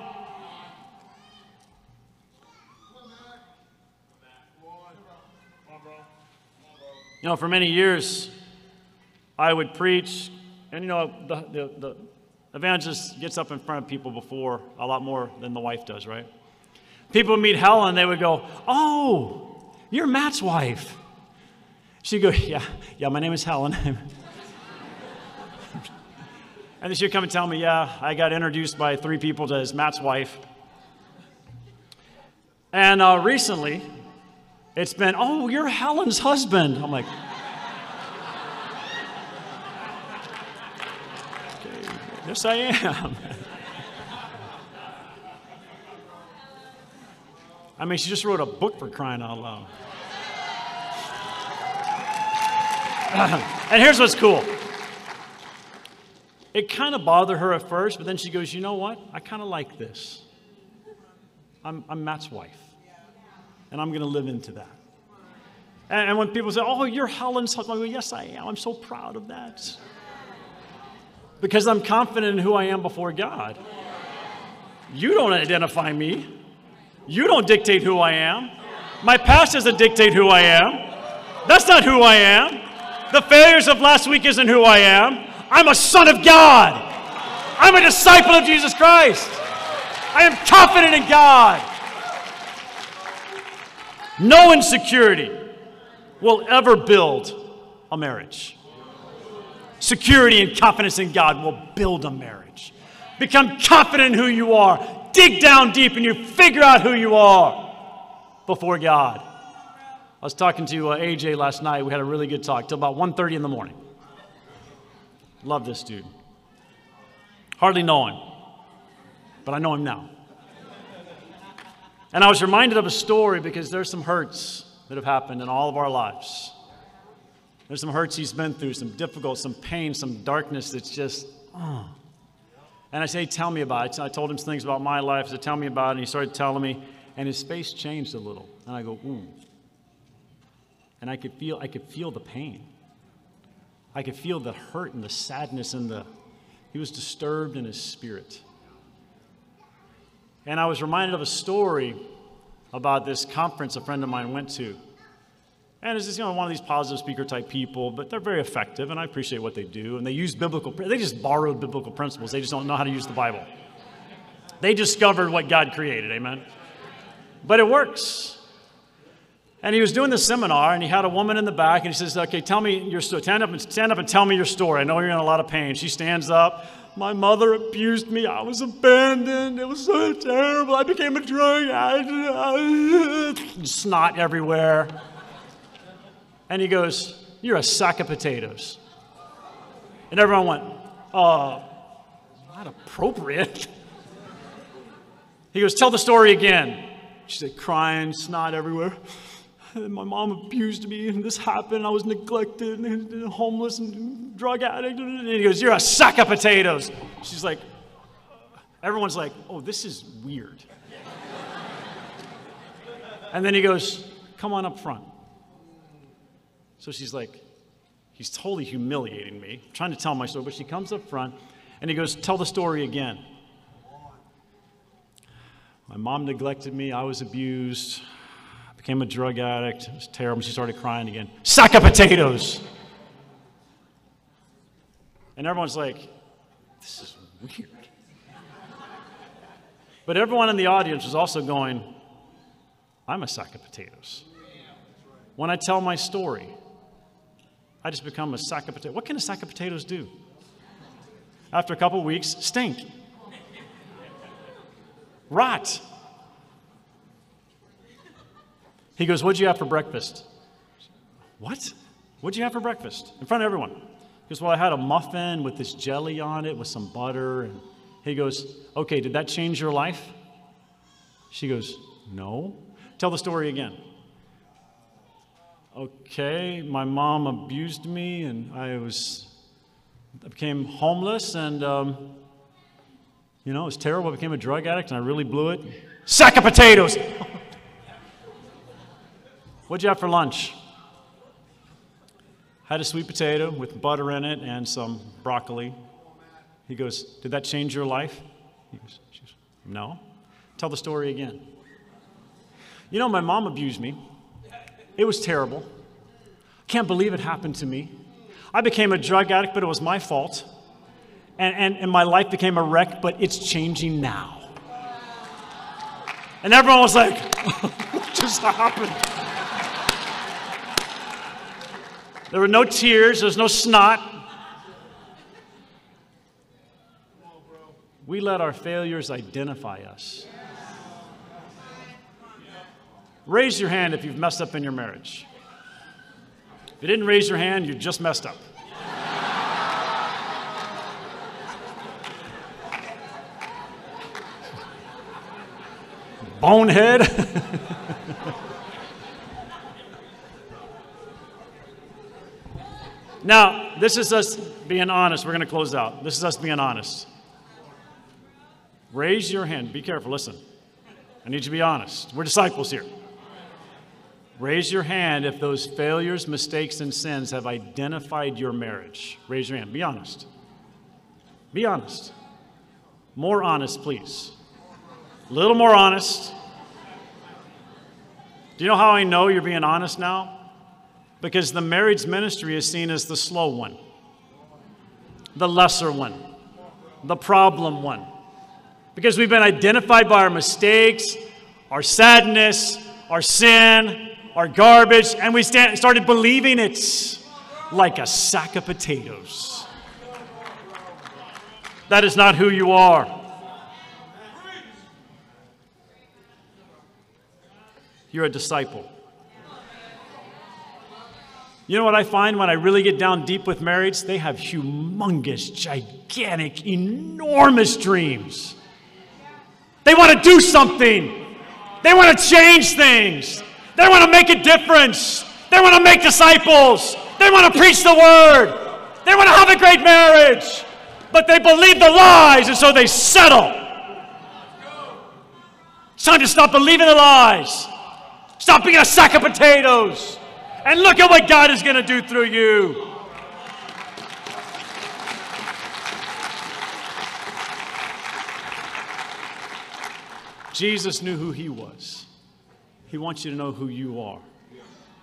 You know, for many years, I would preach, and you know, the, the, the evangelist gets up in front of people before a lot more than the wife does, right? People meet Helen, they would go, Oh, you're Matt's wife. She'd go, Yeah, yeah, my name is Helen. And then she'd come and tell me, yeah, I got introduced by three people to as Matt's wife. And uh, recently, it's been, oh, you're Helen's husband. I'm like, yes, I am. I mean, she just wrote a book for crying out loud. and here's what's cool it kind of bothered her at first, but then she goes, You know what? I kind of like this. I'm, I'm Matt's wife, and I'm going to live into that. And, when people say, Oh, you're Helen's husband, I go, Yes, I am. I'm so proud of that. Because I'm confident in who I am before God. You don't identify me, you don't dictate who I am. My past doesn't dictate who I am. That's not who I am. The failures of last week isn't who I am. I'm a son of God. I'm a disciple of Jesus Christ. I am confident in God. No insecurity will ever build a marriage. Security and confidence in God will build a marriage. Become confident in who you are. Dig down deep and you figure out who you are before God. I was talking to uh, AJ last night. We had a really good talk till about 1:30 in the morning. Love this dude. Hardly know him, but I know him now. And I was reminded of a story because there's some hurts that have happened in all of our lives. There's some hurts he's been through, some difficult, some pain, some darkness that's just, oh. And I say, tell me about it. I told him some things about my life. So tell me about it. And he started telling me, and his face changed a little. And I go, ooh. And I could feel, I could feel the pain. I could feel the hurt and the sadness and the, he was disturbed in his spirit. And I was reminded of a story about this conference a friend of mine went to. And it's just you know, one of these positive speaker type people, but they're very effective, and I appreciate what they do. And they use biblical, they just borrowed biblical principles. They just don't know how to use the Bible. They discovered what God created, amen? But it works. And he was doing this seminar, and he had a woman in the back, and he says, Okay, tell me your story. Stand up and, stand up and tell me your story. I know you're in a lot of pain. She stands up. My mother abused me. I was abandoned. It was so terrible. I became a drug addict. Snot everywhere. And he goes, You're a sack of potatoes. And everyone went, Uh, not appropriate. He goes, Tell the story again. She said, crying, snot everywhere. And my mom abused me, and this happened. I was neglected, and homeless, and drug addict. And he goes, You're a sack of potatoes. She's like, Everyone's like, Oh, this is weird. and then he goes, Come on up front. So she's like, He's totally humiliating me, I'm trying to tell my story, but she comes up front, and he goes, Tell the story again. My mom neglected me, I was abused I became a drug addict. It was terrible. She started crying again. Sack of potatoes. And everyone's like, this is weird. But everyone in the audience was also going, I'm a sack of potatoes. When I tell my story, I just become a sack of potatoes. What can a sack of potatoes do? After a couple weeks, stink, rot. He goes, What'd you have for breakfast? What? What'd you have for breakfast? In front of everyone. He goes, Well, I had a muffin with this jelly on it with some butter. And he goes, Okay, did that change your life? She goes, No. Tell the story again. Okay, my mom abused me and I was, I became homeless and, um, you know, it was terrible. I became a drug addict and I really blew it. Sack of potatoes! What'd you have for lunch? Had a sweet potato with butter in it and some broccoli. He goes, Did that change your life? He goes, No. Tell the story again. You know, my mom abused me. It was terrible. I can't believe it happened to me. I became a drug addict, but it was my fault. And, and, and my life became a wreck, but it's changing now. And everyone was like, What just happened? There were no tears, there was no snot. We let our failures identify us. Raise your hand if you've messed up in your marriage. If you didn't raise your hand, you just messed up. Bonehead. Now, this is us being honest. We're going to close out. This is us being honest. Raise your hand. Be careful. Listen. I need you to be honest. We're disciples here. Raise your hand if those failures, mistakes, and sins have identified your marriage. Raise your hand. Be honest. Be honest. More honest, please. A little more honest. Do you know how I know you're being honest now? because the marriage ministry is seen as the slow one, the lesser one, the problem one. Because we've been identified by our mistakes, our sadness, our sin, our garbage, and we stand, started believing it's like a sack of potatoes. That is not who you are. You're a disciple. You know what I find when I really get down deep with marriage? They have humongous, gigantic, enormous dreams. They want to do something. They want to change things. They want to make a difference. They want to make disciples. They want to preach the word. They want to have a great marriage. But they believe the lies, and so they settle. It's time to stop believing the lies. Stop being a sack of potatoes. And look at what God is going to do through you. Jesus knew who he was. He wants you to know who you are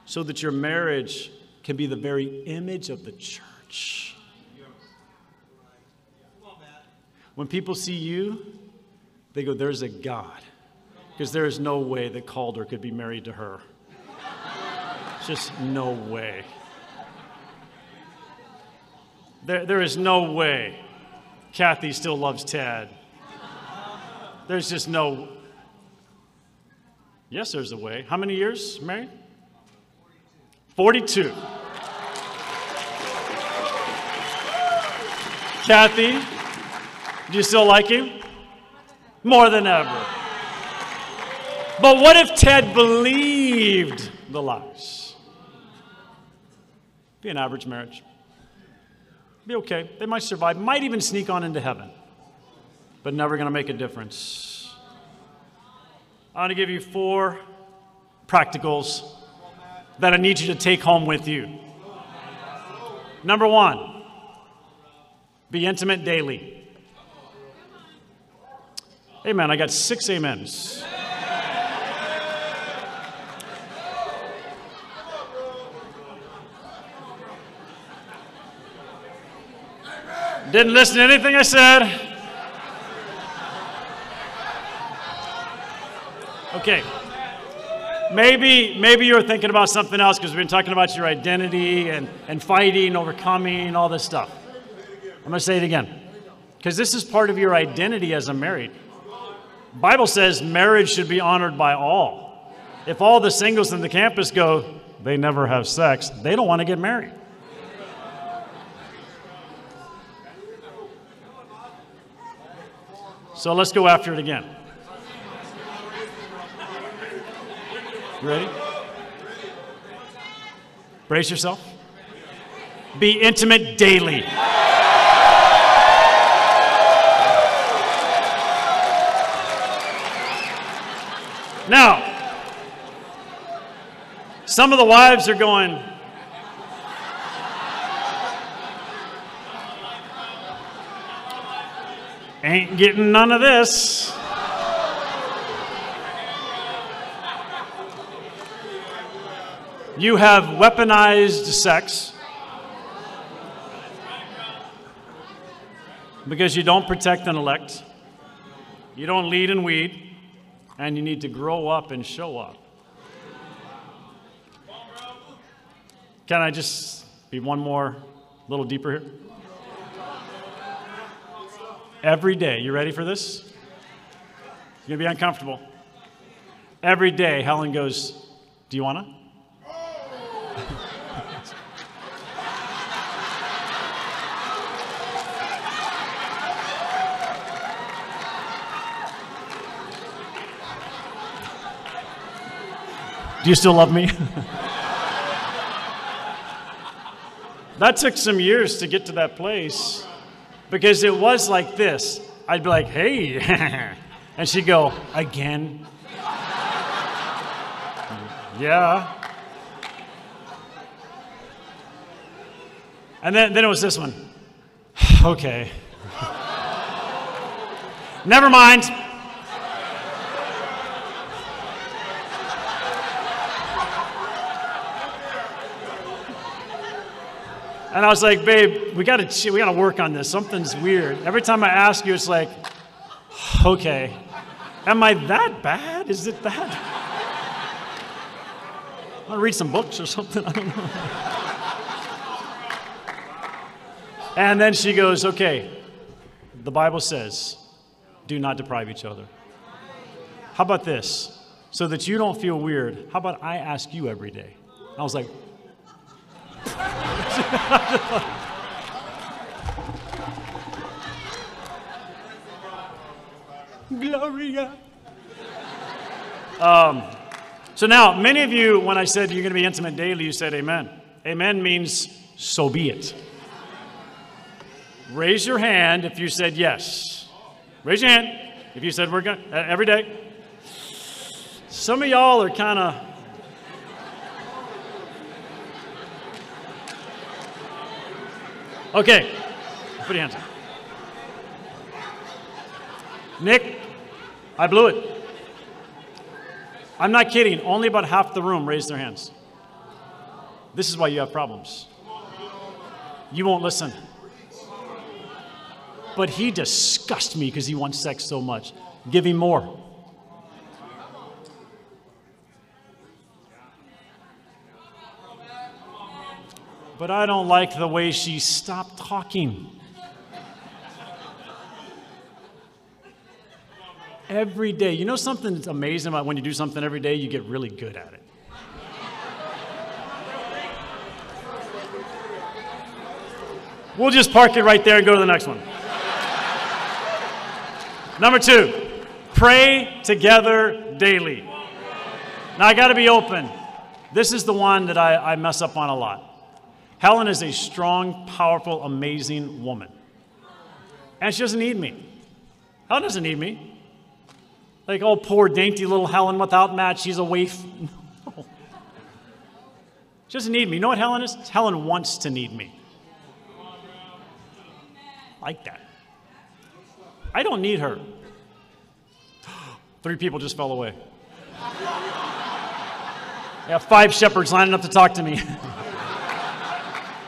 so that your marriage can be the very image of the church. When people see you, they go, There's a God. Because there is no way that Calder could be married to her. Just no way. There, there is no way Kathy still loves Ted. There's just no. Yes, there's a way. How many years married? 42. Kathy, do you still like him? More than ever. But what if Ted believed the lies? Be an average marriage. Be okay. They might survive, might even sneak on into heaven, but never going to make a difference. I want to give you four practicals that I need you to take home with you. Number one, be intimate daily. Amen. I got six amens. Didn't listen to anything I said. Okay. Maybe, maybe you're thinking about something else because we've been talking about your identity and, and fighting, overcoming, all this stuff. I'm going to say it again because this is part of your identity as a married. Bible says marriage should be honored by all. If all the singles in the campus go, they never have sex, they don't want to get married. So let's go after it again. You ready? Brace yourself. Be intimate daily. Now, some of the wives are going, Ain't getting none of this. You have weaponized sex because you don't protect and elect, you don't lead and weed, and you need to grow up and show up. Can I just be one more little deeper here? Every day, you ready for this? You're gonna be uncomfortable. Every day, Helen goes, Do you wanna? Do you still love me? that took some years to get to that place because it was like this. I'd be like, hey, and she'd go, again? yeah. And then, then it was this one. okay. Never mind. And I was like, babe, we gotta we gotta work on this. Something's weird. Every time I ask you, it's like, okay, am I that bad? Is it that? I want to read some books or something. I don't know. And then she goes, okay, the Bible says, do not deprive each other. How about this? So that you don't feel weird, how about I ask you every day? I was like, Gloria. Um, so now, many of you, when I said you're going to be intimate daily, you said amen. Amen means so be it. Raise your hand if you said yes. Raise your hand if you said we're going uh, every day. Some of y'all are kind of. Okay, put your hands up. Nick, I blew it. I'm not kidding. Only about half the room raised their hands. This is why you have problems. You won't listen. But he disgusts me because he wants sex so much. Give him more. But I don't like the way she stopped talking. every day. You know something that's amazing about when you do something every day, you get really good at it. We'll just park it right there and go to the next one. Number two, pray together daily. Now, I got to be open. This is the one that I, I mess up on a lot. Helen is a strong, powerful, amazing woman. And she doesn't need me. Helen doesn't need me. Like, oh, poor dainty little Helen without Matt, she's a waif. She doesn't need me. You know what Helen is? Helen wants to need me. Like that. I don't need her. Three people just fell away. I have five shepherds lining up to talk to me.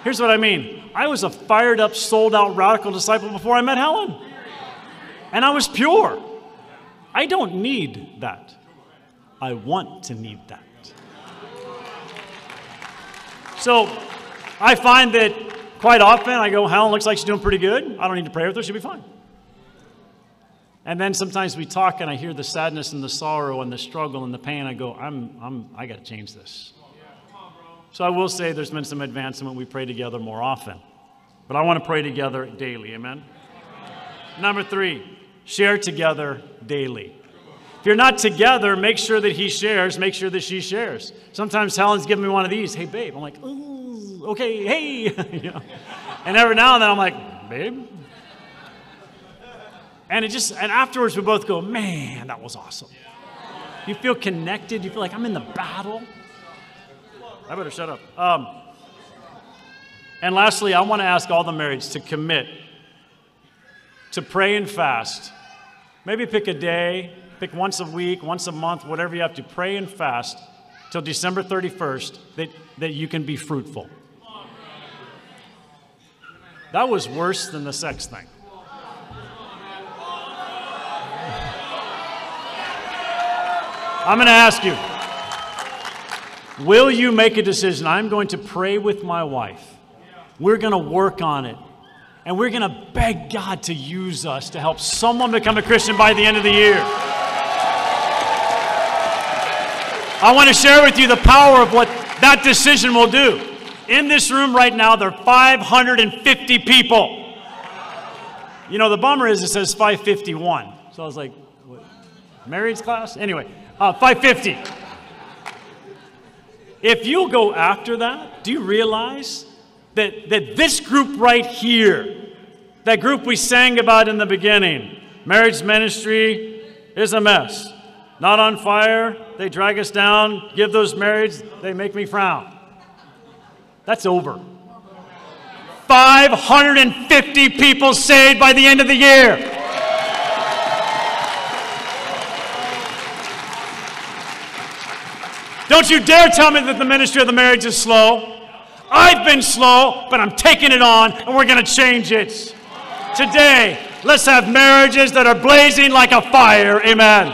Here's what I mean I was a fired up, sold out, radical disciple before I met Helen. And I was pure. I don't need that. I want to need that. So I find that quite often I go, Helen looks like she's doing pretty good. I don't need to pray with her, she'll be fine. And then sometimes we talk and I hear the sadness and the sorrow and the struggle and the pain. I go, I'm, I'm, I got to change this. So I will say there's been some advancement. We pray together more often. But I want to pray together daily. Amen? Number three, Share together daily. If you're not together, make sure that he shares, make sure that she shares. Sometimes Helen's giving me one of these, hey, babe. I'm like, ooh, okay, hey. you know? And every now and then I'm like, babe. And it just, and afterwards we both go, man, that was awesome. You feel connected. You feel like I'm in the battle. I better shut up. Um, and lastly, I want to ask all the marrieds to commit to pray and fast. Maybe pick a day, pick once a week, once a month, whatever you have to pray and fast till December 31st that, that you can be fruitful. That was worse than the sex thing. I'm going to ask you Will you make a decision? I'm going to pray with my wife. We're going to work on it and we're going to beg God to use us to help someone become a Christian by the end of the year. I want to share with you the power of what that decision will do. In this room right now, there are 550 people. You know, the bummer is it says 551. So I was like, what? marrieds class? Anyway, uh, 550. If you go after that, do you realize that, that this group right here, that group we sang about in the beginning, marriage ministry is a mess. Not on fire, they drag us down, give those marrieds, they make me frown. That's over. 550 people saved by the end of the year. Don't you dare tell me that the ministry of the marriage is slow. I've been slow, but I'm taking it on and we're going to change it. Today, let's have marriages that are blazing like a fire. Amen.